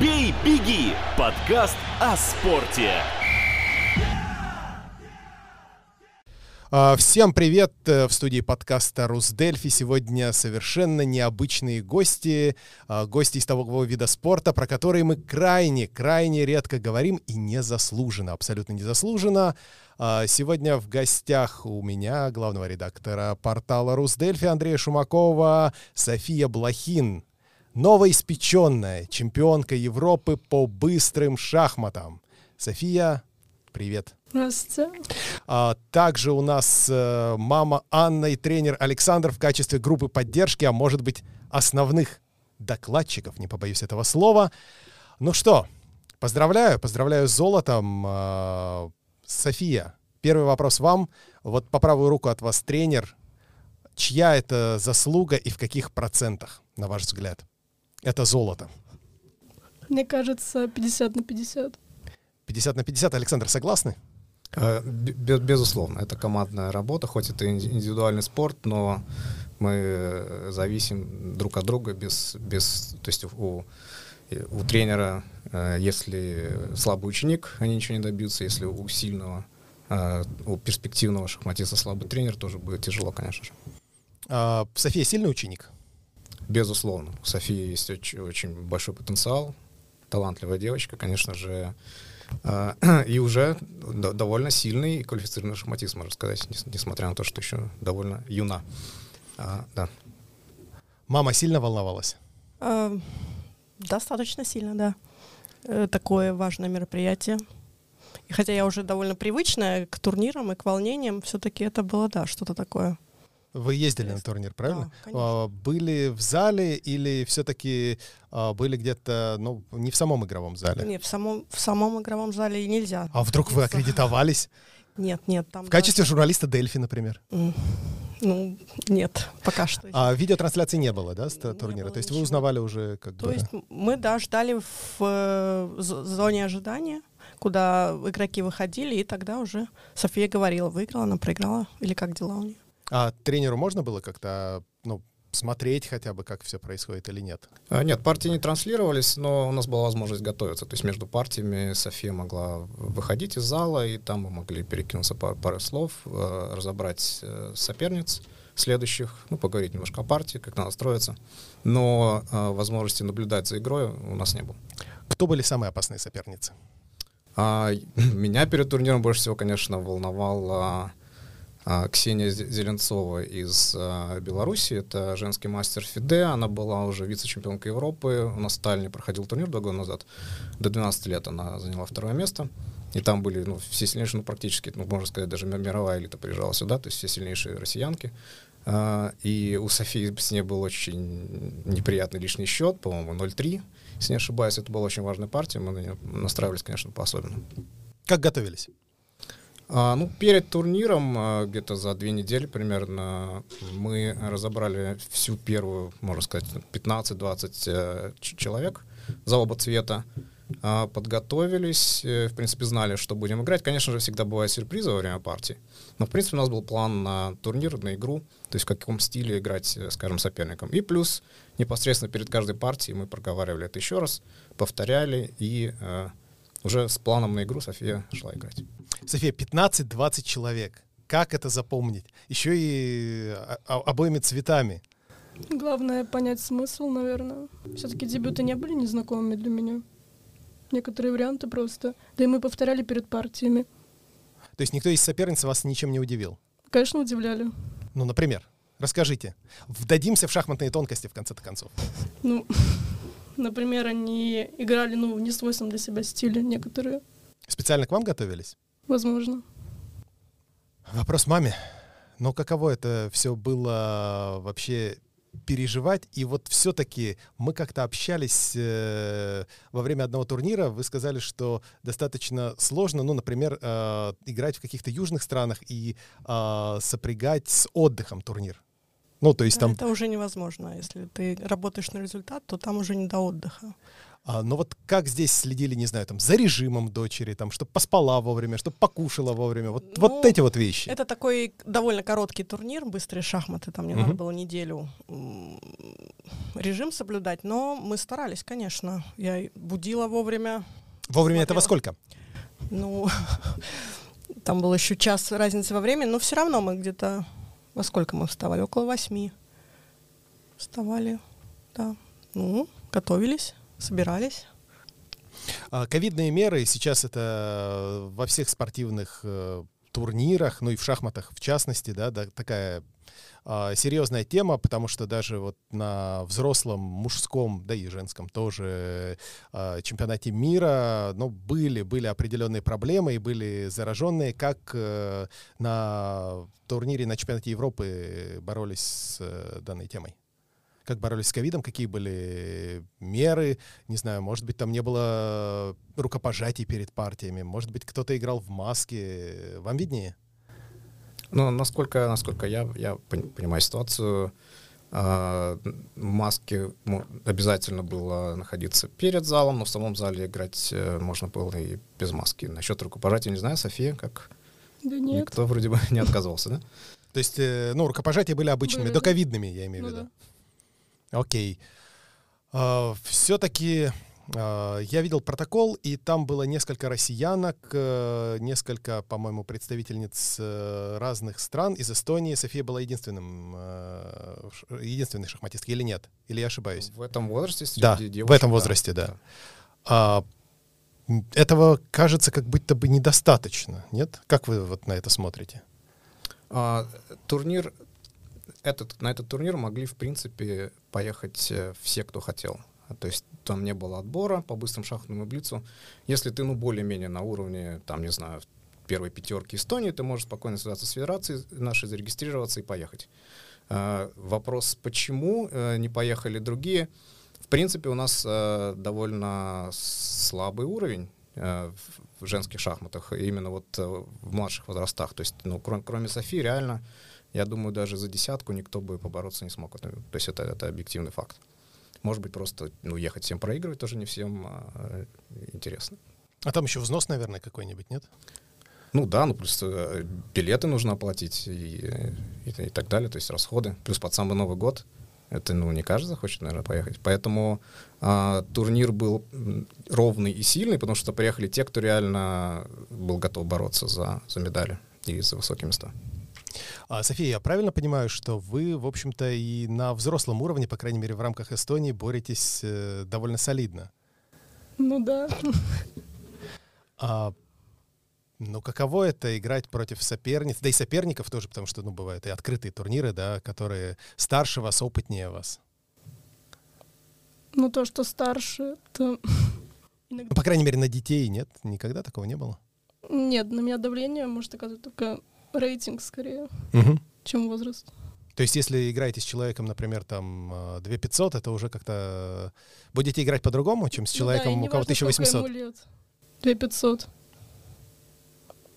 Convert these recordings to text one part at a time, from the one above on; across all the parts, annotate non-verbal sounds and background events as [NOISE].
«Бей, беги» – подкаст о спорте. А, Всем привет! Э, В студии подкаста «Русдельфи» сегодня совершенно необычные гости. а, Гости из того вида спорта, про которые мы крайне, крайне редко говорим и незаслуженно, абсолютно незаслуженно. А, Сегодня в гостях у меня главного редактора портала «Русдельфи» Андрея Шумакова София Блохин, новоиспеченная чемпионка Европы по быстрым шахматам. София, привет! Здравствуйте. А, также у нас э, мама Анна и тренер Александр в качестве группы поддержки, а может быть основных докладчиков, не побоюсь этого слова. Ну что, поздравляю, поздравляю с золотом. А, София, первый вопрос вам. Вот по правую руку от вас тренер. Чья это заслуга и в каких процентах, на ваш взгляд? Это золото. Мне кажется, 50 на 50. 50 на 50. Александр, согласны? Э, бе- Безусловно, это командная работа, хоть это инди- индивидуальный спорт, но мы э, зависим друг от друга без, без то есть у, у тренера, э, если слабый ученик, они ничего не добьются, если у сильного, у перспективного шахматиста слабый тренер, тоже будет тяжело, конечно же. А, София сильный ученик? Безусловно, у Софии есть очень, очень большой потенциал, талантливая девочка, конечно же, э, [CLEARS THROAT] и уже д- довольно сильный и квалифицированный шахматист, можно сказать, нес- несмотря на то, что еще довольно юна. А, да. Мама сильно волновалась? А, Достаточно сильно, да. Э, Такое важное мероприятие. И хотя я уже довольно привычная к турнирам и к волнениям, все-таки это было, да, что-то такое. Вы ездили на турнир, правильно? Да, конечно. А, Были в зале или все-таки были где-то, ну, не в самом игровом зале? Нет, в самом, в самом игровом зале и нельзя. А вдруг вы [LAUGHS] аккредитовались? Нет, нет, там... В качестве журналиста Дельфи, например? Ну, нет, пока что. А видеотрансляции не было, да, с Не турнира? То есть вы ничего. узнавали уже как То бы... есть мы, да, ждали в э, зоне ожидания, куда игроки выходили, и тогда уже София говорила, выиграла она, проиграла, или как дела у нее. А тренеру можно было как-то, ну, смотреть хотя бы, как все происходит или нет? А, Нет, партии не транслировались, но у нас была возможность готовиться. То есть между партиями София могла выходить из зала, и там мы могли перекинуться пар- пару слов, э, разобрать э, соперниц следующих, ну, поговорить немножко о партии, как надо строиться. Но э, возможности наблюдать за игрой у нас не было. Кто были самые опасные соперницы? А, [LAUGHS] меня перед турниром больше всего, конечно, волновала Ксения Зе- Зеленцова из а, Беларуси. Это женский мастер ФИДЕ. Она была уже вице-чемпионкой Европы. У нас в Таллине проходил турнир два года назад. До 12 лет она заняла второе место. И там были ну, все сильнейшие, ну, практически, ну, можно сказать, даже ми- мировая элита приезжала сюда, то есть все сильнейшие россиянки. А, И у Софии с ней был очень неприятный лишний счет, по-моему, 0-3. Если не ошибаюсь, это была очень важная партия. Мы на нее настраивались, конечно, по-особенному. Как готовились? А, ну, перед турниром, а, где-то за две недели примерно, мы разобрали всю первую, можно сказать, 15-20 э, человек за оба цвета. А, Подготовились, э, в принципе, знали, что будем играть. Конечно же, всегда бывают сюрпризы во время партии. Но, в принципе, у нас был план на турнир, на игру, то есть в каком стиле играть, э, скажем, соперником. И плюс непосредственно перед каждой партией мы проговаривали это еще раз, повторяли, и уже с планом на игру София шла играть. София, 15-20 человек. Как это запомнить? Еще и а, а, обоими цветами. Главное понять смысл, наверное. Все-таки дебюты не были незнакомыми для меня. Некоторые варианты просто. Да и мы повторяли перед партиями. То есть никто из соперниц вас ничем не удивил? Конечно, удивляли. Ну, например, расскажите. Вдадимся в шахматные тонкости в конце-то концов. Ну, [LAUGHS] например, они играли, ну, в несвойственном для себя стиле некоторые. Специально к вам готовились? Возможно. Вопрос маме. Но каково это все было вообще переживать? И вот все-таки мы как-то общались э, во время одного турнира. Вы сказали, что достаточно сложно, ну, например, э, играть в каких-то южных странах и э, сопрягать с отдыхом турнир. Ну, то есть там... Это уже невозможно. Если ты работаешь на результат, то там уже не до отдыха. А, но вот как здесь следили, не знаю, там, за режимом дочери, там, чтобы поспала вовремя, чтобы покушала вовремя, вот, Ну, вот эти вот вещи. Это такой довольно короткий турнир, быстрые шахматы, там мне Мгм. надо было неделю режим соблюдать, но мы старались, конечно. Я будила вовремя, Вовремя это во смотрела. сколько? ну, [LAUGHS] там был еще час разницы во времени, но все равно мы где-то, во сколько мы вставали? Около восьми. Вставали, да. Ну, готовились, собирались. А, Ковидные меры, сейчас это во всех спортивных э, турнирах, ну и в шахматах в частности, да, да, такая серьезная тема, потому что даже вот на взрослом, мужском, да и женском тоже а, чемпионате мира, ну, были, были определенные проблемы и были зараженные, как э, на турнире на чемпионате Европы боролись с э, данной темой? Как боролись с ковидом, какие были меры, не знаю, может быть, там не было рукопожатий перед партиями, может быть, кто-то играл в маске, вам виднее? Ну, насколько, насколько я, я пон- понимаю ситуацию, а, в маске мо- обязательно было находиться перед залом, но в самом зале играть э, можно было и без маски. Насчет рукопожатия не знаю, София, как Да нет. никто вроде бы не отказывался, да? То есть, э, ну, рукопожатия были обычными, доковидными, я имею в Ну виду. Окей. Все-таки я видел протокол, и там было несколько россиянок, э, несколько, по-моему, представительниц э, разных стран. Из Эстонии София была единственным, э, единственной шахматисткой или нет? Или я ошибаюсь? В этом возрасте Да, девушек, в этом возрасте, да. А, м, этого кажется как будто бы недостаточно, нет? Как вы вот на это смотрите? А, турнир, этот, на этот турнир могли, в принципе, поехать все, кто хотел. А, То есть там не было отбора по быстрым шахматному блицу. Если ты, ну, более-менее на уровне, там, не знаю, первой пятерки Эстонии, ты можешь спокойно связаться с федерацией нашей, зарегистрироваться и поехать. А, вопрос, почему э, не поехали другие? В принципе, у нас э, довольно слабый уровень э, в- женских шахматах, именно вот э, в младших возрастах. То есть, ну, кроме, кроме Софии, реально, я думаю, даже за десятку никто бы побороться не смог. То есть это, это объективный факт. Может быть, просто ну, ехать всем проигрывать тоже не всем а, интересно. А там еще взнос, наверное, какой-нибудь, нет? Ну да, ну плюс э, билеты нужно оплатить и, э, и, и так далее, то есть расходы. Плюс под самый Новый год. Это, ну, не каждый захочет, наверное, поехать. Поэтому а, турнир был ровный и сильный, потому что приехали те, кто реально был готов бороться за, за медали и за высокие места. А, София, я правильно понимаю, что вы, в общем-то, и на взрослом уровне, по крайней мере, в рамках Эстонии, боретесь э, довольно солидно. Ну да. А, ну, каково это играть против соперниц, да и соперников тоже, потому что, ну, бывают и открытые турниры, да, которые старше вас, опытнее вас. Ну то, что старше, то [LAUGHS] Ну, иногда... по крайней мере, на детей нет, никогда такого не было. Нет, на меня давление может оказывать только рейтинг скорее, Мгм. чем возраст. То есть, если играете с человеком, например, там, э, 2500, это уже как-то... Будете играть по-другому, чем с да, человеком, и у кого неважно, сколько 1800? ему лет. 2500.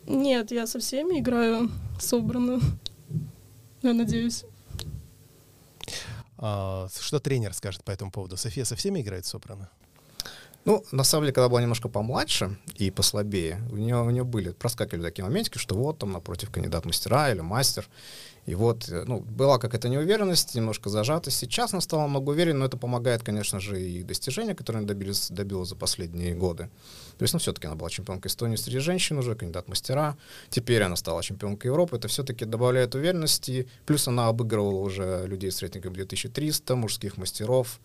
Нет, я со всеми играю собранно. Я надеюсь. А, что тренер скажет по этому поводу? София со всеми играет собрано? Ну, на самом деле, когда была немножко помладше и послабее, у нее, у нее были, проскакивали такие моментики, что вот там напротив кандидат мастера или мастер. И вот, э, ну, была какая-то неуверенность, немножко зажатость. Сейчас она стала много увереннее, но это помогает, конечно же, и достижения, которые она добилась за последние годы. То есть, ну, все-таки она была чемпионкой Эстонии среди женщин уже, кандидат мастера. Теперь она стала чемпионкой Европы. Это все-таки добавляет уверенности. Плюс она обыгрывала уже людей с рейтингом 2300, мужских мастеров.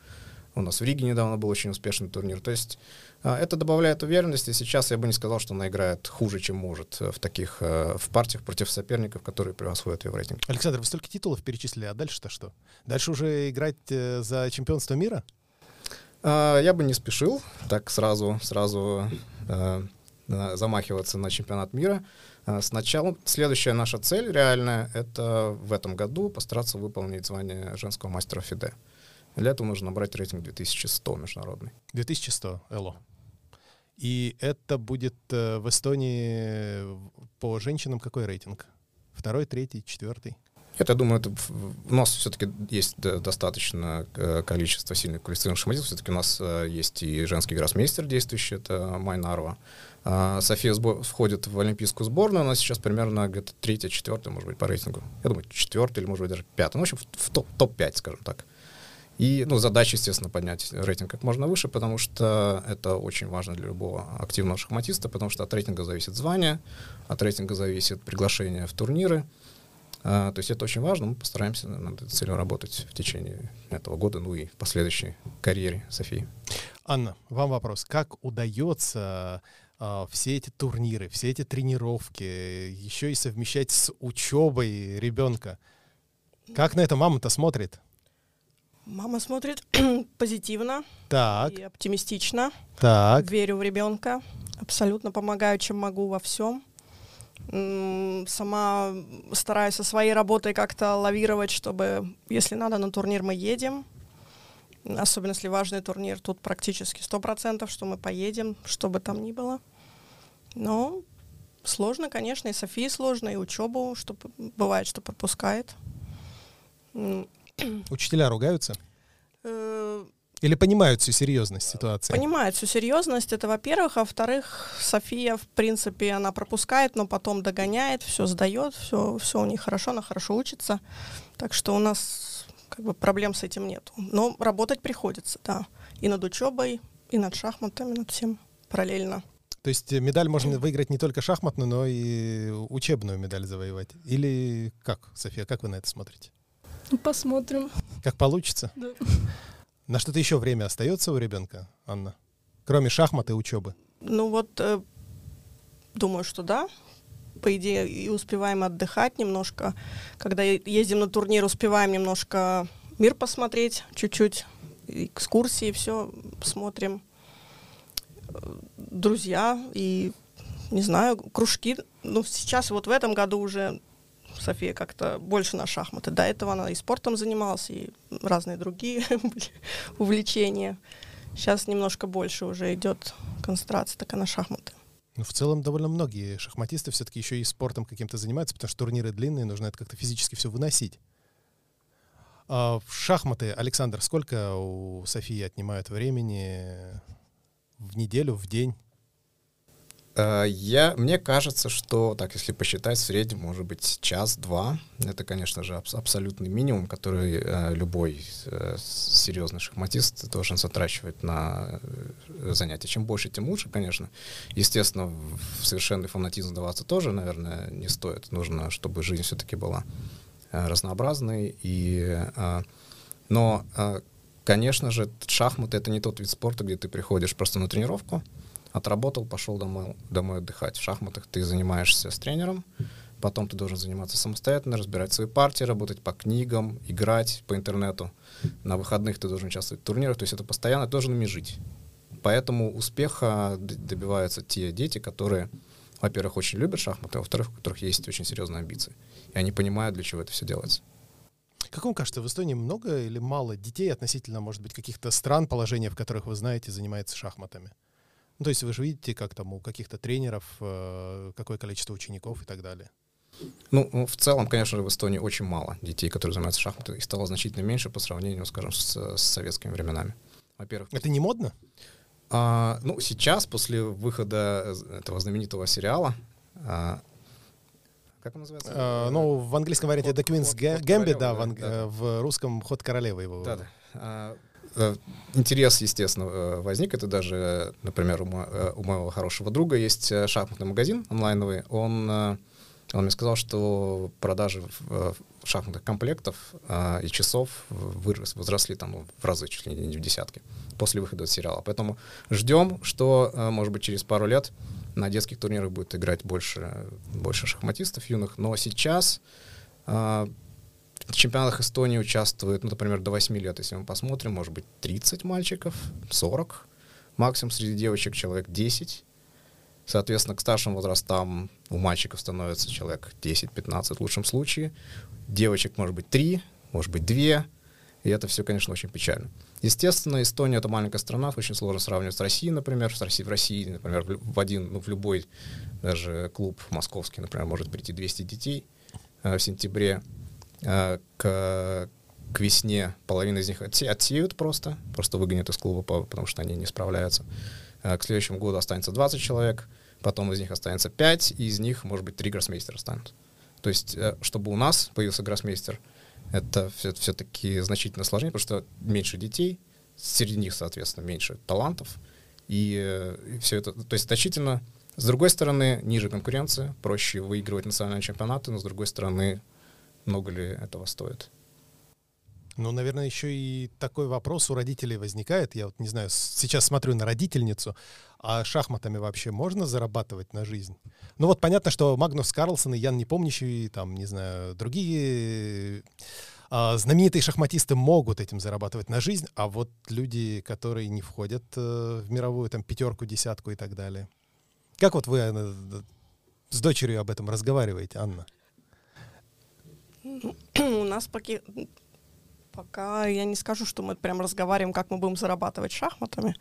У нас в Риге недавно был очень успешный турнир. То есть а, это добавляет уверенности. Сейчас я бы не сказал, что она играет хуже, чем может э, в таких э, в партиях против соперников, которые превосходят ее в рейтинге. Александр, вы столько титулов перечислили, а дальше-то что? Дальше уже играть э, за чемпионство мира? А, Я бы не спешил так сразу, сразу замахиваться на чемпионат мира. А, Сначала следующая наша цель реальная — это в этом году постараться выполнить звание женского мастера ФИДЕ. Для этого нужно набрать рейтинг 2100 международный. 2100, ЭЛО. И это будет э, в Эстонии по женщинам какой рейтинг? Второй, третий, четвертый? Нет, я думаю, это у нас все-таки есть достаточно э, количество сильных квалифицированных шахматистов. Все-таки у нас э, есть и женский гроссмейстер действующий, это Майнарова. А София входит в олимпийскую сборную, она сейчас примерно где-то третья, четвертая, может быть, по рейтингу. Я думаю, четвертая или, может быть, даже пятая. Ну, в общем, в топ-5, топ скажем так. И, ну, задача, естественно, поднять рейтинг как можно выше, потому что это очень важно для любого активного шахматиста, потому что от рейтинга зависит звание, от рейтинга зависит приглашение в турниры. А, то есть это очень важно, мы постараемся над этой целью работать в течение этого года, ну и в последующей карьере Софии. Анна, вам вопрос. Как удается а, все эти турниры, все эти тренировки, еще и совмещать с учебой ребенка? Как на это мама-то смотрит? Мама смотрит [CLEARS THROAT] позитивно так. и оптимистично. Так. Верю в ребенка. Абсолютно помогаю, чем могу во всем. Сама стараюсь со своей работой как-то лавировать, чтобы, если надо, на турнир мы едем. Особенно если важный турнир, тут практически сто процентов, что мы поедем, что бы там ни было. Но сложно, конечно, и Софии сложно, и учебу, что бывает, что пропускает. Учителя ругаются? Э, Или понимают всю серьезность ситуации? Понимают всю серьезность, это во-первых. А во-вторых, София, в принципе, она пропускает, но потом догоняет, все сдает, все, все у нее хорошо, она хорошо учится. Так что у нас как бы проблем с этим нет. Но работать приходится, да. И над учебой, и над шахматами, над всем параллельно. То есть медаль можно выиграть не только шахматную, но и учебную медаль завоевать? Или как, София, как вы на это смотрите? Ну, посмотрим. Как получится? Да. На что-то еще время остается у ребенка, Анна? Кроме шахмат и учебы? Ну вот, э, думаю, что да. По идее, и успеваем отдыхать немножко. Когда ездим на турнир, успеваем немножко мир посмотреть, чуть-чуть, экскурсии, все смотрим. Друзья и, не знаю, кружки. Ну, сейчас вот в этом году уже София как-то больше на шахматы. До этого она и спортом занималась, и разные другие [LAUGHS] увлечения. Сейчас немножко больше уже идет концентрация такая на шахматы. Ну, в целом довольно многие шахматисты все-таки еще и спортом каким-то занимаются, потому что турниры длинные, нужно это как-то физически все выносить. А в шахматы, Александр, сколько у Софии отнимают времени в неделю, в день? Э, я, мне кажется, что, так, если посчитать, в среднем, может быть, час-два. Это, конечно же, аб- абсолютный минимум, который э, любой э, серьезный шахматист должен затрачивать на э, занятия. Чем больше, тем лучше, конечно. Естественно, в совершенный фанатизм сдаваться тоже, наверное, не стоит. Нужно, чтобы жизнь все-таки была э, разнообразной. И, э, но, э, конечно же, шахматы — это не тот вид спорта, где ты приходишь просто на тренировку, Отработал, пошел домой, домой отдыхать. В шахматах ты занимаешься с тренером, потом ты должен заниматься самостоятельно, разбирать свои партии, работать по книгам, играть по интернету. На выходных ты должен участвовать в турнирах, то есть это постоянно, ты должен ими жить. Поэтому успеха добиваются те дети, которые, во-первых, очень любят шахматы, а во-вторых, у которых есть очень серьезные амбиции. И они понимают, для чего это все делается. Как вам кажется, в Эстонии много или мало детей относительно, может быть, каких-то стран, положения, в которых вы знаете, занимается шахматами? Ну, то есть вы же видите, как там у каких-то тренеров, э, какое количество учеников и так далее. Ну, ну, в целом, конечно же, в Эстонии очень мало детей, которые занимаются шахматами. Их стало значительно меньше по сравнению, скажем, с, с советскими временами. Во-первых... Это не модно? А, ну, сейчас, после выхода этого знаменитого сериала, а, как он называется? А, ну, в английском варианте The Queen's Gambit, да, в, да, в русском Ход королевы его. Да, да. А, Э, интерес, естественно, э, возник. Это даже, например, у, мо, э, у моего хорошего друга есть шахматный магазин онлайновый. Он, он мне сказал, что продажи шахматных комплектов и часов вырос, возросли там в разы, чуть ли не в десятки после выхода сериала. Поэтому ждем, что, может быть, через пару лет на детских турнирах будет играть больше, больше шахматистов юных. Но сейчас в чемпионатах Эстонии участвует, ну, например, до 8 лет, если мы посмотрим, может быть, 30 мальчиков, 40. Максимум среди девочек человек 10. Соответственно, к старшим возрастам у мальчиков становится человек 10-15 в лучшем случае. Девочек может быть 3, может быть 2. И это все, конечно, очень печально. Естественно, Эстония — это маленькая страна, очень сложно сравнивать с Россией, например. В России, в России например, в один, ну, в любой даже клуб московский, например, может прийти 200 детей э, в сентябре к, к весне половина из них отсе, отсеют просто, просто выгонят из клуба, потому что они не справляются. Э, к следующему году останется 20 человек, потом из них останется 5, и из них, может быть, 3 гроссмейстера станут. То есть, э, чтобы у нас появился гроссмейстер, это все, все-таки значительно сложнее, потому что меньше детей, среди них, соответственно, меньше талантов, и все это, то есть значительно с другой стороны, ниже конкуренция, проще выигрывать национальные чемпионаты, но с другой стороны, много ли этого стоит? Ну, наверное, еще и такой вопрос у родителей возникает. Я вот не знаю, сейчас смотрю на родительницу, а шахматами вообще можно зарабатывать на жизнь? Ну вот понятно, что Магнус Карлсон и Ян Непомнящий, там, не знаю, другие а, знаменитые шахматисты могут этим зарабатывать на жизнь, а вот люди, которые не входят э, в мировую там пятерку, десятку и так далее. Как вот вы э, с дочерью об этом разговариваете, Анна? [CLEARS THROAT] У нас пока, пока я не скажу, что мы прям разговариваем, как мы будем зарабатывать шахматами.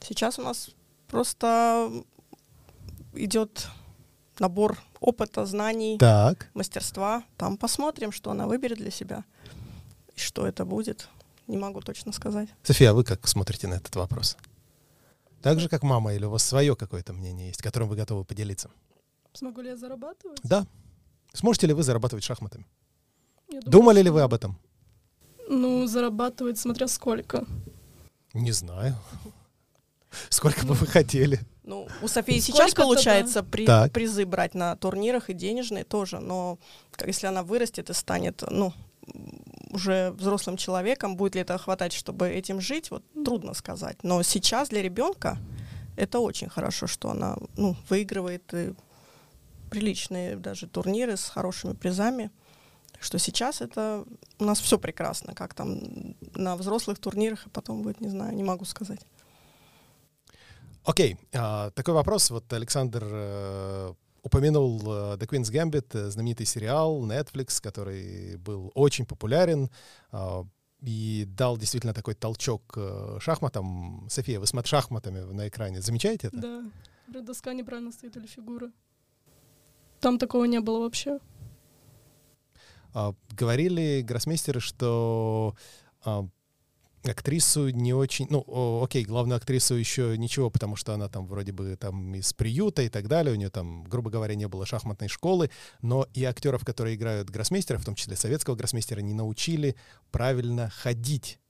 Сейчас у нас просто идет набор опыта, знаний, так. мастерства. Там посмотрим, что она выберет для себя. И что это будет, не могу точно сказать. София, а вы как смотрите на этот вопрос? Так же, как мама, или у вас свое какое-то мнение есть, которым вы готовы поделиться? Смогу ли я зарабатывать? Да. Сможете ли вы зарабатывать шахматами? Я думаю, Думали ли вы об этом? Ну, зарабатывать смотря сколько. Не знаю. [LAUGHS] Сколько бы вы хотели? Ну, у Софии сейчас получается при- Так. призы брать на турнирах и денежные тоже, но как- если она вырастет и станет, ну, уже взрослым человеком, будет ли это хватать, чтобы этим жить, вот трудно сказать. Но сейчас для ребенка это очень хорошо, что она ну, выигрывает и приличные даже турниры с хорошими призами. Что сейчас это у нас все прекрасно, как там на взрослых турнирах, и потом будет, не знаю, не могу сказать. Окей, а, такой вопрос. Вот Александр э, упомянул э, The Queen's Gambit, э, знаменитый сериал Netflix, который был очень популярен а, и дал действительно такой толчок шахматам. София, вы с мат- шахматами на экране замечаете это? Да. Доска неправильно стоит или фигура. Там такого не было вообще. А, Говорили гроссмейстеры, что а, актрису не очень... Ну, о, окей, главную актрису еще ничего, потому что она там вроде бы там из приюта и так далее, у нее там, грубо говоря, не было шахматной школы, но и актеров, которые играют гроссмейстера, в том числе советского гроссмейстера, не научили правильно ходить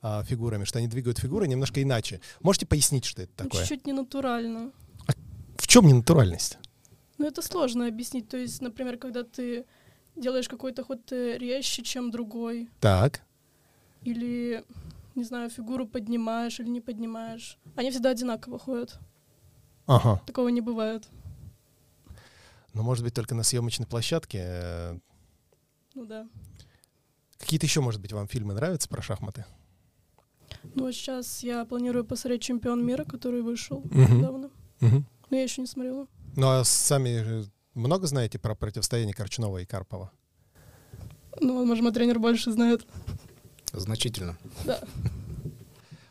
а, фигурами, что они двигают фигуры немножко иначе. Можете пояснить, что это Ну, такое? чуть-чуть ненатурально. В чем ненатуральность? Ну, это сложно объяснить. То есть, например, когда ты делаешь какой-то ход э, резче, чем другой, Так, или, не знаю, фигуру поднимаешь или не поднимаешь, они всегда одинаково ходят. ага. Такого не бывает. Ну, может быть, только на съемочной площадке. э, Ну да. Какие-то еще, может быть, вам фильмы нравятся про шахматы? Ну, вот сейчас я планирую посмотреть «Чемпион мира», который вышел Мгм. недавно. Мгм. Но я еще не смотрела. Ну, а сами много знаете про противостояние Корчунова и Карпова? Ну, может, мой тренер больше знает. Значительно. Да.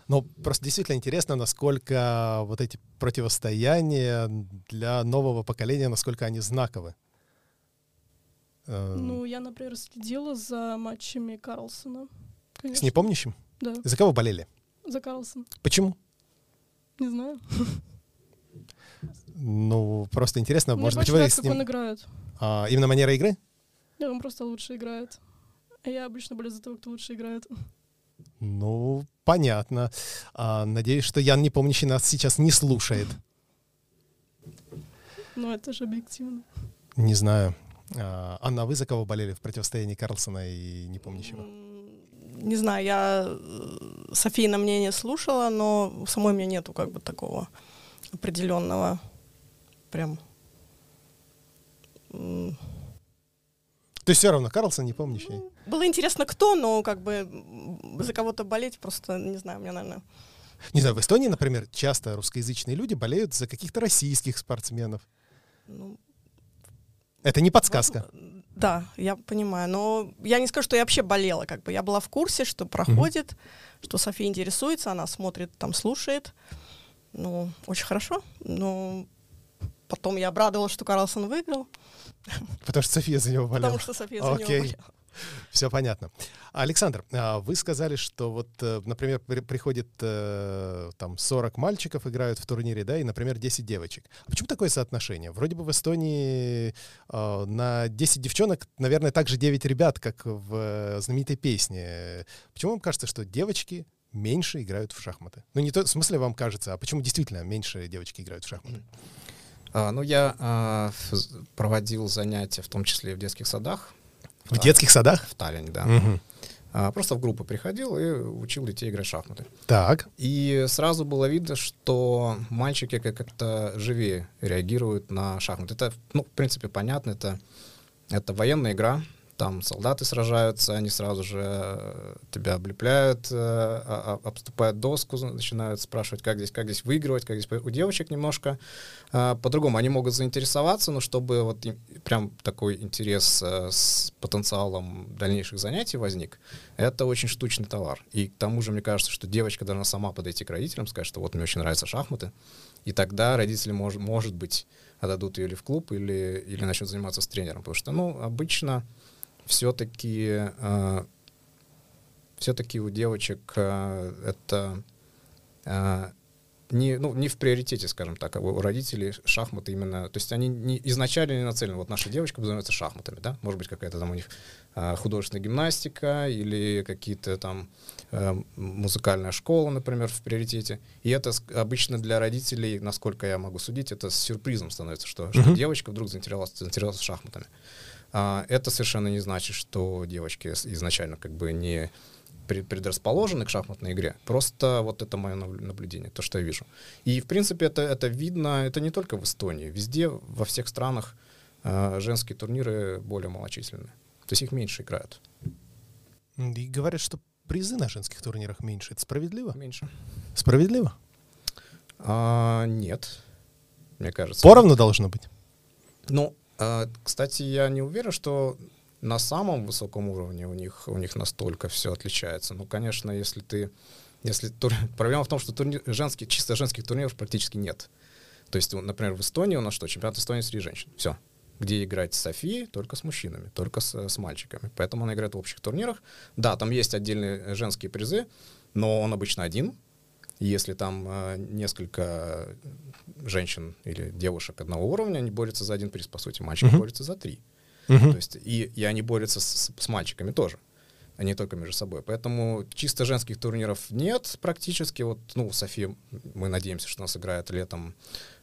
Ну, просто действительно интересно, насколько вот эти противостояния для нового поколения, насколько они знаковы. Э, Ну, я, например, следила за матчами Карлсона. С Конечно. непомнящим? Да, За кого болели? за Карлсон. Почему? Не знаю. [LAUGHS] Ну, просто интересно, Мне может быть, вы нравится, с как он ним... играет. А, именно манера игры? Нет, он просто лучше играет. А я обычно болею за того, кто лучше играет. Ну, понятно. А, надеюсь, что Ян Непомнящий нас сейчас не слушает. Но это же объективно. Не знаю. А, Анна, а вы за кого болели в противостоянии Карлсона и Непомнящего? Не знаю, я э, Софийное мнение слушала, но самой у меня нету как бы такого определенного прям. То есть все равно Карлсон Непомнящий? Было интересно, кто, но как бы за кого-то болеть просто, не знаю, мне, наверное, Не знаю, в Эстонии, например, часто русскоязычные люди болеют за каких-то российских спортсменов. ну, Это не подсказка. Да, я понимаю, но я не скажу, что я вообще болела, как бы я была в курсе, что проходит, что София интересуется, она смотрит, там слушает, ну, очень хорошо, но потом я обрадовалась, что Карлсон выиграл, Потому что София за него болела. потому что София за него Окей. болела. Все понятно. Александр, а вы сказали, что вот, э, например, при- приходит э, там 40 мальчиков играют в турнире, да, и, например, 10 девочек. А почему такое соотношение? Вроде бы в Эстонии э, на 10 девчонок, наверное, также 9 ребят, как в э, знаменитой песне. Почему вам кажется, что девочки меньше играют в шахматы? Ну, не то, в смысле вам кажется, а почему действительно меньше девочки играют в шахматы? А, ну, я а, проводил занятия, в том числе в детских садах. В детских садах? В Таллине, да. Мгм. А, просто в группы приходил и учил детей играть в шахматы. Так. И сразу было видно, что мальчики как- как-то живее реагируют на шахматы. Это, ну, в принципе, понятно, это, это военная игра, там солдаты сражаются, они сразу же э, тебя облепляют, э, а- а- обступают доску, начинают спрашивать, как здесь, как здесь выигрывать, как здесь... У девочек немножко э, по-другому. Они могут заинтересоваться, но чтобы вот прям такой интерес с потенциалом дальнейших занятий возник, это очень штучный товар. И к тому же, мне кажется, что девочка должна сама подойти к родителям, сказать, что вот мне очень нравятся шахматы, и тогда родители, мож, может быть, отдадут ее или в клуб, или, или начнут заниматься с тренером. Потому что, ну, обычно все-таки все-таки у девочек э, это э, не, ну, не в приоритете, скажем так, а у родителей шахматы именно, то есть они не, изначально не нацелены, вот наша девочка будет заниматься шахматами, да, может быть какая-то там у них э, художественная гимнастика или какие-то там э, музыкальная школа, например, в приоритете, и это с- обычно для родителей, насколько я могу судить, это сюрпризом становится, что, что Мгм. девочка вдруг заинтересовалась, заинтересовалась шахматами. А, это совершенно не значит, что девочки изначально как бы не пре- предрасположены к шахматной игре. Просто вот это мое наблюдение, то, что я вижу. И, в принципе, это, это видно, это не только в Эстонии. Везде, во всех странах э, женские турниры более малочисленные. То есть их меньше играют. И говорят, что призы на женских турнирах меньше. Это справедливо? Меньше. Справедливо? А, нет, мне кажется. Поровну должно быть. Ну, кстати, я не уверен, что на самом высоком уровне у них, у них настолько все отличается. Ну, конечно, если ты... Если тур- [LAUGHS] Проблема в том, что турнир, женских, чисто женских турниров практически нет. То есть, например, в Эстонии у нас что? Чемпионат Эстонии среди женщин. Все. Где играть с Софией только с мужчинами, только с, с мальчиками. Поэтому она играет в общих турнирах. Да, там есть отдельные женские призы, но он обычно один. Если там э, несколько женщин или девушек одного уровня, они борются за один приз, по сути. Мальчики Мгм. борются за три. Мгм. То есть и, и они борются с, с мальчиками тоже, а не только между собой. Поэтому чисто женских турниров нет практически. Вот, ну, София, мы надеемся, что она сыграет летом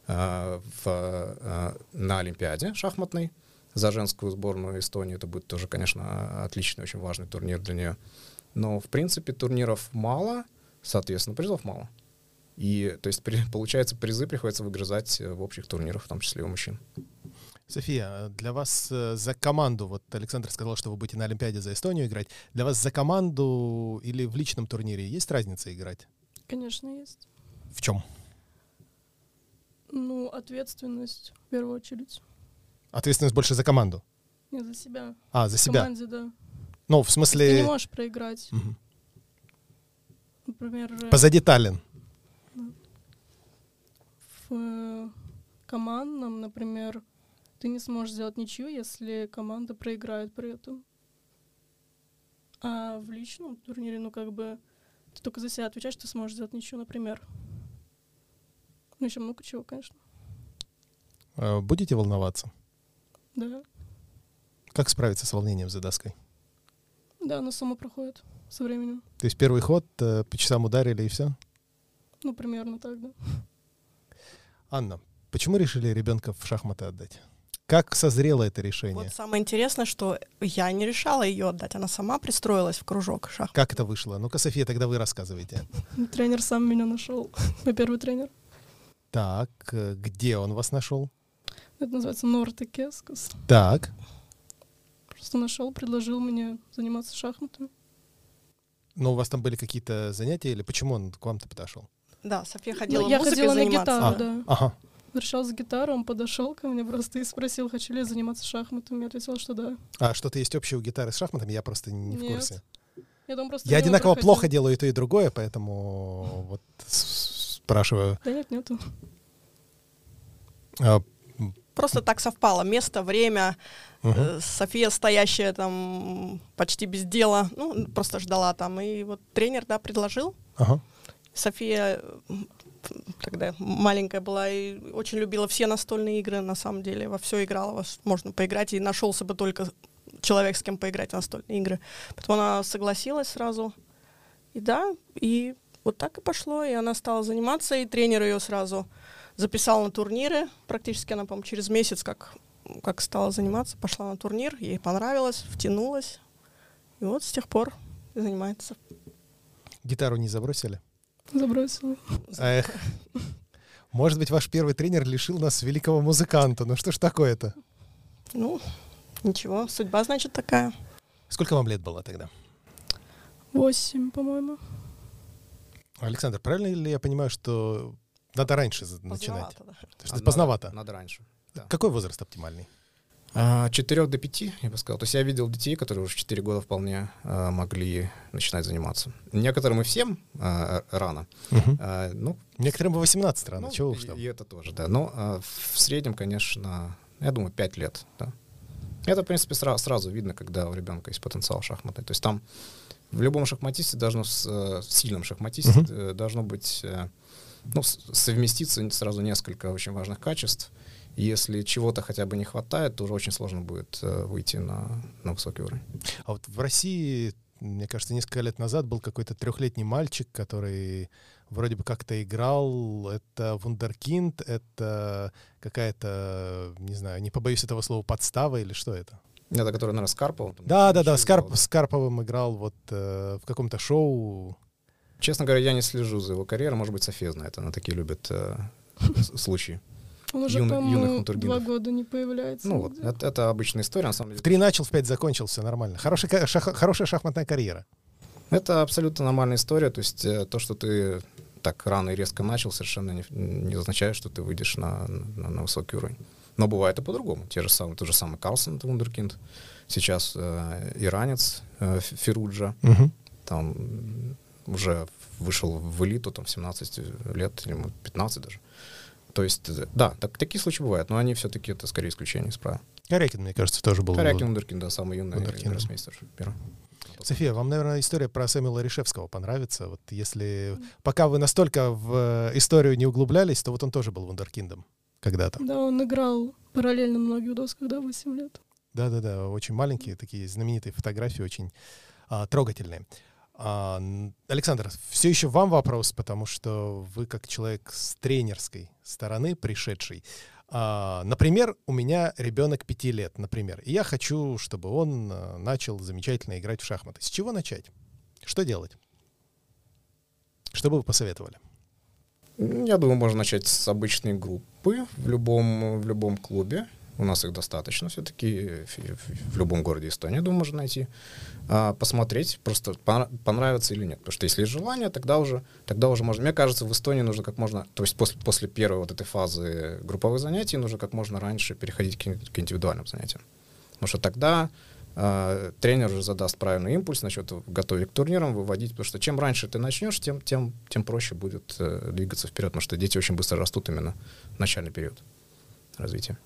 э, в, э, на Олимпиаде шахматной за женскую сборную Эстонии. Это будет тоже, конечно, отличный, очень важный турнир для нее. Но, в принципе, турниров мало, соответственно, призов мало. И, то есть, при- получается, призы приходится выгрызать э, в общих турнирах, в том числе и у мужчин. София, для вас э, за команду, вот Александр сказал, что вы будете на Олимпиаде за Эстонию играть, для вас за команду или в личном турнире есть разница играть? Конечно, есть. В чем? Ну, ответственность в первую очередь. Ответственность больше за команду. Не за себя. А, за В себя. команде, да. Ну, в Ты не смысле... можешь проиграть. Мгм. Например, э, Позади Таллин. в э, командном, например, ты не сможешь сделать ничью, если команда проиграет при этом. А в личном турнире, ну, как бы, ты только за себя отвечаешь, ты сможешь сделать ничью, например. Ну, еще много чего, конечно. Э, Будете волноваться? Да. Как справиться с волнением за доской? Да, оно само проходит со временем. То есть первый ход, э, по часам ударили и все? Ну, примерно так, да. Анна, почему решили ребенка в шахматы отдать? Как созрело это решение? Вот самое интересное, что я не решала ее отдать, она сама пристроилась в кружок шахмат. Как это вышло? Ну-ка, София, тогда вы рассказывайте. Тренер сам меня нашел. [LAUGHS] Мой первый тренер. Так, э, где он вас нашел? Это называется Норте Кескус. Так, Просто нашел, предложил мне заниматься шахматами. Но у вас там были какие-то занятия или почему он к вам-то подошел? Да, София Ну, ходила я музыкой ходила на гитару, А. да. Ага. Решал с гитарой, он подошел ко мне просто и спросил, хочу ли я заниматься шахматами. Я ответила, что да. А что-то есть общее у гитары с шахматами? Я просто не в Нет. курсе. Я, думаю, просто Я одинаково проходила. плохо делаю и то, и другое, поэтому вот спрашиваю. Да нет, нету. А, просто так совпало. Место, время, Э, София, стоящая там почти без дела, ну, просто ждала там. И вот тренер, да, предложил. Ага. София тогда маленькая была и очень любила все настольные игры, на самом деле, во все играла, во можно поиграть, и нашелся бы только человек, с кем поиграть в настольные игры. Потом она согласилась сразу, и да, и вот так и пошло, и она стала заниматься, и тренер ее сразу записал на турниры, практически она, по-моему, через месяц, как, как стала заниматься, пошла на турнир, ей понравилось, втянулась, и вот с тех пор занимается. Гитару не забросили? Забросила. Эх. Может быть, ваш первый тренер лишил нас великого музыканта. Ну что ж такое-то? Ну, ничего, судьба, значит, такая. Сколько вам лет было тогда? Восемь, по-моему. Александр, правильно ли я понимаю, что надо раньше за- начинать? Поздновато, да. То есть Надо- поздновато. Надо раньше. Да. Какой возраст оптимальный? А, Четырех до пяти, я бы сказал. То есть я видел детей, которые уже в 4 года вполне а, могли начинать заниматься. Некоторым и всем а, рано. А, ну, Некоторым по 18 рано, ну, чего уж и- там. И это тоже, да. Но а, в среднем, конечно, я думаю, 5 лет, да. Это, в принципе, сра- сразу видно, когда у ребенка есть потенциал шахматный. То есть там в любом шахматисте должно, с, э, в сильном шахматисте э, должно быть, э, ну, совместиться сразу несколько очень важных качеств. Если чего-то хотя бы не хватает, то уже очень сложно будет э, выйти на, на высокий уровень. А вот в России, мне кажется, несколько лет назад был какой-то трехлетний мальчик, который вроде бы как-то играл. Это вундеркинд, это какая-то, не знаю, не побоюсь этого слова, подстава или что это? Это который, наверное, с Карповым. там Да, да, да, еще с, Карп- играл, с Карповым играл вот э, в каком-то шоу. Честно говоря, я не слежу за его карьерой. Может быть, София знает. Она такие любит э, случаи. Он уже, по-моему, юных хунтургинов. два года не появляется. Ну вот, это, это обычная история, на самом деле. В три начал, в пять закончил, все нормально. Хороший, ка- шах- хорошая шахматная карьера. Это абсолютно нормальная история. То есть э, то, что ты так рано и резко начал, совершенно не, не означает, что ты выйдешь на, на, на высокий уровень. Но бывает и по-другому. Те же самые, тот же самый Карлсон, это вундеркинд. Сейчас э, иранец э, Феруджа. Там м, уже вышел в элиту там, в 17 лет, или может, 15 даже. То есть, э, да, так, такие случаи бывают, но они все-таки это скорее исключение из правил. Корякин, мне кажется, тоже был. Корякин Вундеркинд, да, самый юный гроссмейстер мира. София, вам, наверное, история про Сэмюэла Решевского понравится. Вот если пока вы настолько в э, историю не углублялись, то вот он тоже был вундеркиндом когда-то. Да, он играл параллельно на многих досках, да, 8 лет. Да-да-да, очень маленькие такие знаменитые фотографии, очень а, трогательные. А, Александр, все еще вам вопрос, потому что вы как человек с тренерской стороны пришедший. А, например, у меня ребенок пяти лет, например, и я хочу, чтобы он а, начал замечательно играть в шахматы. С чего начать? Что делать? Что бы вы посоветовали? Я думаю, можно начать с обычной группы в любом, в любом клубе. У нас их достаточно все-таки в, любом городе Эстонии, думаю, можно найти. А, посмотреть, просто понравится или нет. Потому что если есть желание, тогда уже, тогда уже можно. Мне кажется, в Эстонии нужно как можно, то есть после, после первой вот этой фазы групповых занятий нужно как можно раньше переходить к, к индивидуальным занятиям. Потому что тогда а, тренер уже задаст правильный импульс, начнет готовить к турнирам, выводить, потому что чем раньше ты начнешь, тем, тем, тем проще будет э, двигаться вперед, потому что дети очень быстро растут именно в начальный период развития.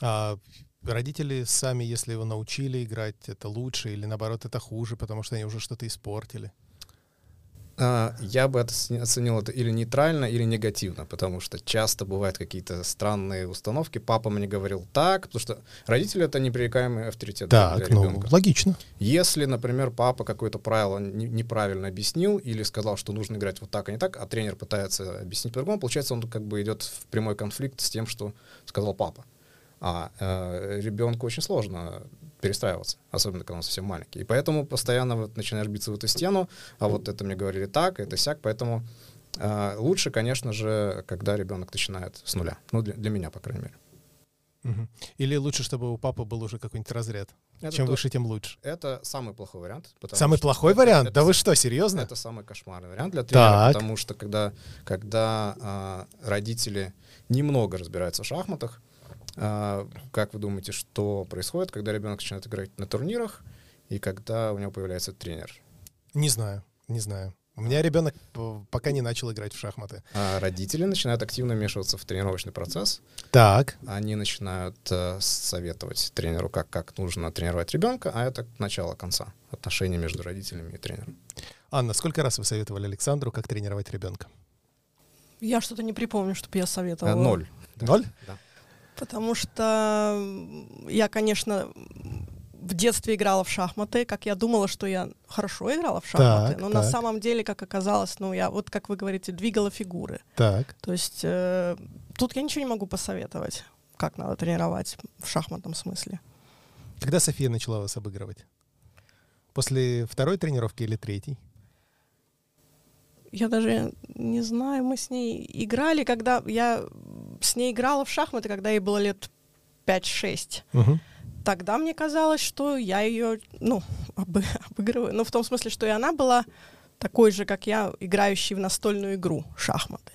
А родители сами, если его научили играть, это лучше или наоборот это хуже, потому что они уже что-то испортили? А, Я бы это оценил это или нейтрально, или негативно, потому что часто бывают какие-то странные установки. Папа мне говорил так, потому что родители это непререкаемый авторитет для Так, ну, ребенка. логично. Если, например, папа какое-то правило не- неправильно объяснил или сказал, что нужно играть вот так, а не так, а тренер пытается объяснить по-другому, получается, он как бы идет в прямой конфликт с тем, что сказал папа. А э, ребенку очень сложно перестраиваться, особенно когда он совсем маленький. И поэтому постоянно вот начинаешь биться в эту стену, а вот это мне говорили так, это сяк, поэтому э, лучше, конечно же, когда ребенок начинает с нуля. Ну, для, для меня, по крайней мере. Или лучше, чтобы у папы был уже какой-нибудь разряд. Это Чем то- выше, тем лучше. Это самый плохой вариант. Самый плохой это- вариант? это да вы что, серьезно? Это самый кошмарный вариант для тренера, Так. потому что когда, когда а, родители немного разбираются в шахматах, как вы думаете, что происходит, когда ребенок начинает играть на турнирах и когда у него появляется тренер? Не знаю, не знаю. У меня ребенок п- пока не начал играть в шахматы. А родители начинают активно вмешиваться в тренировочный процесс. Так. Они начинают э, советовать тренеру, как, как нужно тренировать ребенка, а это начало конца отношений между родителями и тренером. Анна, сколько раз вы советовали Александру, как тренировать ребенка? Я что-то не припомню, чтобы я Э, советовала. Ноль. Ноль? Да. Потому что я, конечно, в детстве играла в шахматы, как я думала, что я хорошо играла в шахматы, Так, но на так. самом деле, как оказалось, ну я вот, как вы говорите, двигала фигуры. Так. То есть э, тут я ничего не могу посоветовать, как надо тренировать в шахматном смысле. Когда София начала вас обыгрывать? После второй тренировки или третьей? Я даже не знаю, мы с ней играли, когда я с ней играла в шахматы, когда ей было лет 5-6. Мгм. Тогда мне казалось, что я ее, ну, обы- [LAUGHS] обыгрываю. Ну, в том смысле, что и она была такой же, как я, играющий в настольную игру шахматы.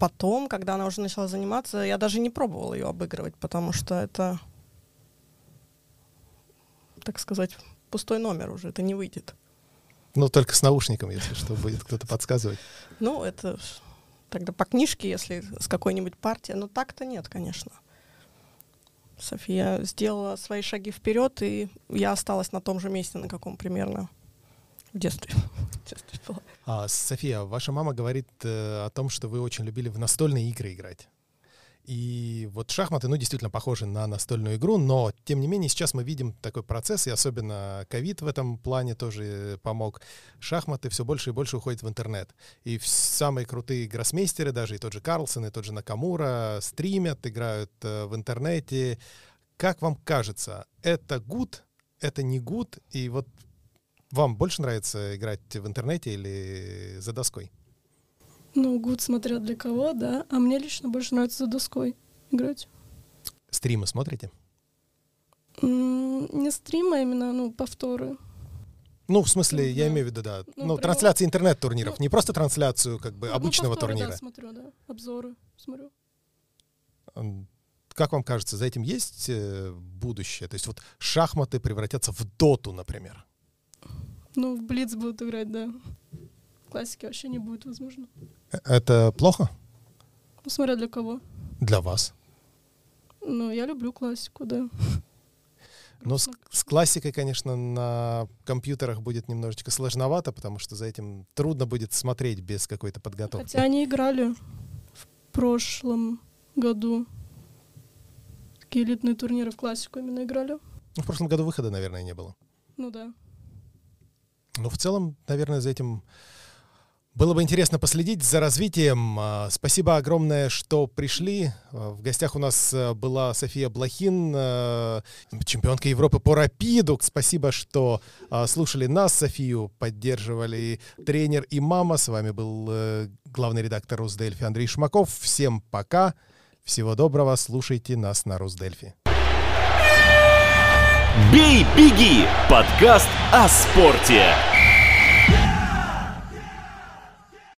Потом, когда она уже начала заниматься, я даже не пробовала ее обыгрывать, потому что это, так сказать, пустой номер уже, это не выйдет. Ну, только с наушником, если что, будет кто-то подсказывать. Ну, это тогда по книжке, если с какой-нибудь партией. Но так-то нет, конечно. София сделала свои шаги вперед, и я осталась на том же месте, на каком примерно в детстве. [LAUGHS] В детстве была. А, София, ваша мама говорит э, о том, что вы очень любили в настольные игры играть. И вот шахматы, ну, действительно похожи на настольную игру, но, тем не менее, сейчас мы видим такой процесс, и особенно ковид в этом плане тоже помог. Шахматы все больше и больше уходят в интернет. И самые крутые гроссмейстеры, даже и тот же Карлсон, и тот же Накамура, стримят, играют э, в интернете. Как вам кажется, это гуд, это не гуд? И вот вам больше нравится играть в интернете или за доской? Ну, гуд смотря для кого, да. А мне лично больше нравится за доской играть. Стримы смотрите? Не стримы, а именно, ну, повторы. Ну, в смысле, я Да. имею в виду, да. Ну, Ну, трансляции интернет-турниров. Ну, не просто трансляцию, как бы, Ну, обычного повторы, турнира. Да, смотрю, да. Обзоры смотрю. Как вам кажется, за этим есть э, будущее? То есть вот шахматы превратятся в доту, например. Ну, в Блиц будут играть, да. Классики вообще не будет, возможно. Это плохо Ну, смотря для кого. для вас? Ну, я люблю классику, да. [LAUGHS] Но с, с классикой, конечно, на компьютерах будет немножечко сложновато, потому что за этим трудно будет смотреть без какой-то подготовки. Хотя они играли в прошлом году. Такие элитные турниры в классику именно играли. Ну, в прошлом году выхода, наверное, не было. Ну да. Но в целом, наверное, за этим было бы интересно последить за развитием. А, Спасибо огромное, что пришли. А, В гостях у нас э, была София Блохин, э, чемпионка Европы по рапиду. Спасибо, что а, слушали нас, Софию, поддерживали тренер и мама. С вами был э, главный редактор Русдельфи Андрей Шмаков. Всем пока. Всего доброго. Слушайте нас на Русдельфи. «Бей, беги» — подкаст о спорте.